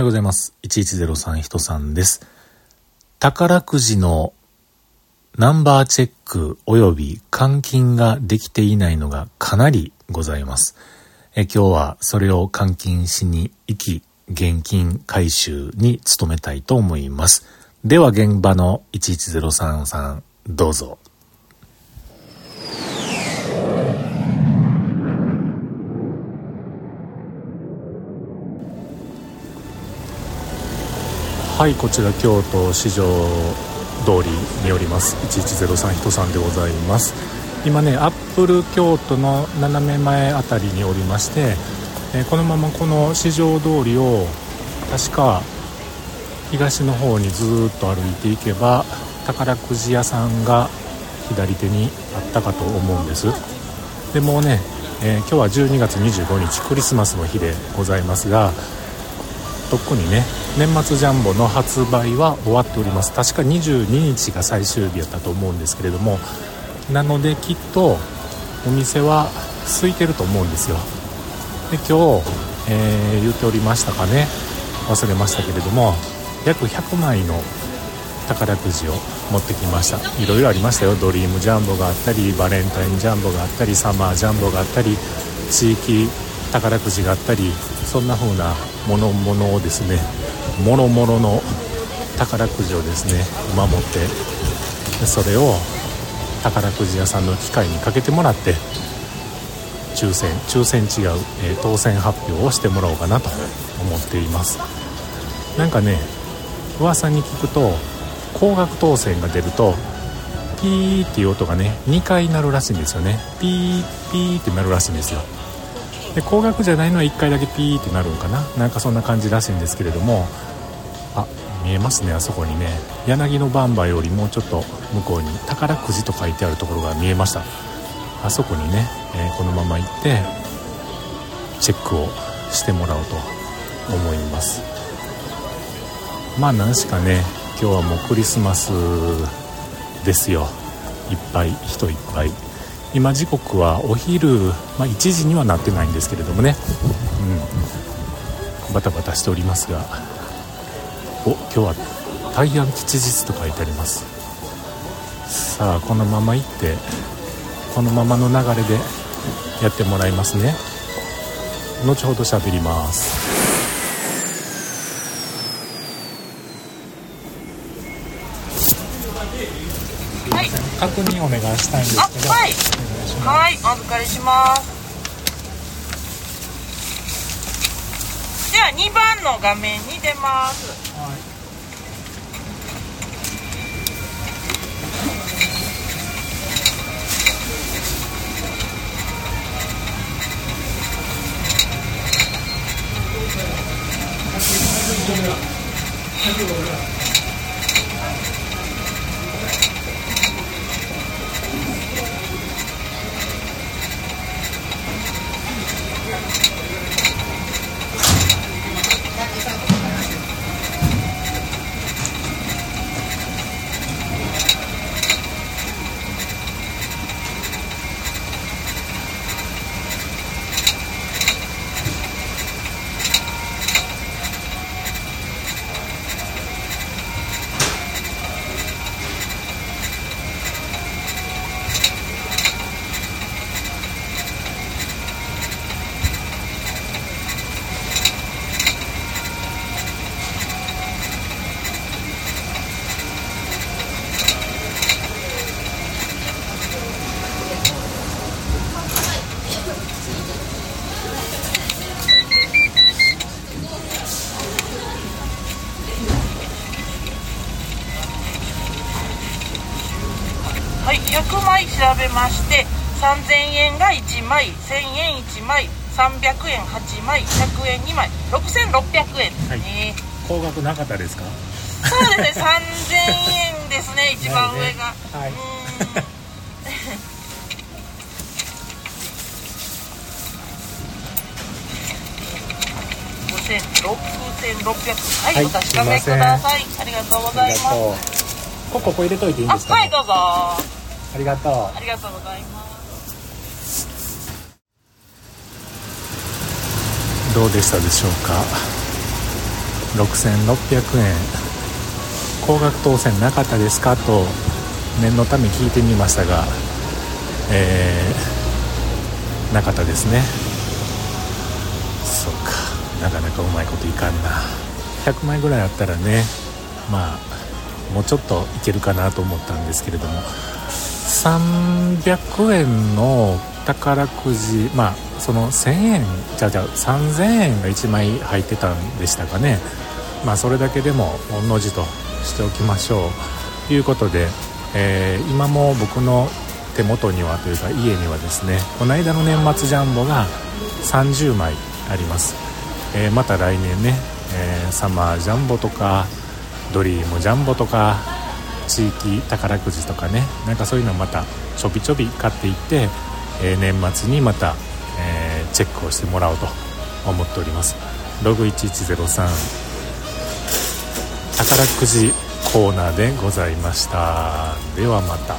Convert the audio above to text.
ようございます。1103人さんです。宝くじのナンバーチェック及び換金ができていないのがかなりございます。え今日はそれを換金しに行き、現金回収に努めたいと思います。では現場の1103さん、どうぞ。はいこちら京都市場通りにおります。1103人さんでございます。今ねアップル京都の斜め前あたりにおりまして、えこのままこの市場通りを確か東の方にずっと歩いていけば宝くじ屋さんが左手にあったかと思うんです。でもうね、えー、今日は12月25日クリスマスの日でございますが特にね年末ジャンボの発売は終わっております。確か22日が最終日やったと思うんですけれどもなのできっとお店は空いてると思うんですよ。で今日、えー、言っておりましたかね。忘れましたけれども約100枚の宝くじを持ってきました。いろいろありましたよ。ドリームジャンボがあったりバレンタインジャンボがあったりサマージャンボがあったり地域宝くじがあったりそんな風なものものをですねもろもろの宝くじをですね守ってそれを宝くじ屋さんの機械にかけてもらって抽選抽選違う、えー、当選発表をしてもらおうかなと思っています。なんかね噂に聞くと高額当選が出るとピーっていう音がね2回鳴るらしいんですよね。ピーピーって鳴るらしいんですよ。で高額じゃないのは1回だけピーってなるんかな。なんかそんな感じらしいんですけれども。あ見えますねあそこにね。柳のバンバよりもうちょっと向こうに宝くじと書いてあるところが見えました。あそこにね、えー、このまま行ってチェックをしてもらおうと思います。まあ何しかね今日はもうクリスマスですよ。いっぱい人いっぱい。今時刻はお昼、まあ、1時にはなってないんですけれどもね、うん、バタバタしておりますが。お今日は大安吉日と書いてあります。さあこのまま行ってこのままの流れでやってもらいますね。後ほど喋ります。確認お願いしたいんですけど。はい。はいお預かりします。では2番の画面に出ます。はい100枚調べまして3000円が1枚1000円1枚300円8枚100円2枚6600円ですね、はい、高額なかったですか？そうですね3000円ですね 一番上が、はい、6600はい、はい、お確かめください。ありがとうございます。こここ入れといていいんですか、ね、はいどうぞありがとう。ありがとうございますどうでしたでしょうか？6600円。高額当選なかったですか？と念のため聞いてみましたがえー、なかったですね。そうか。なかなかうまいこといかんな。100枚ぐらいあったらねまあもうちょっといけるかなと思ったんですけれども。300円の宝くじまあその1000円じゃじゃ3000円が1枚入ってたんでしたかね。まあそれだけでも御の字としておきましょう。ということで、えー、今も僕の手元にはというか家にはですねこの間の年末ジャンボが30枚あります、えー、また来年ね、えー、サマージャンボとかドリームジャンボとか地域宝くじとかねなんかそういうのまたちょびちょび買っていって、えー、年末にまた、えチェックをしてもらおうと思っております。ログ1103宝くじコーナーでございました。ではまた。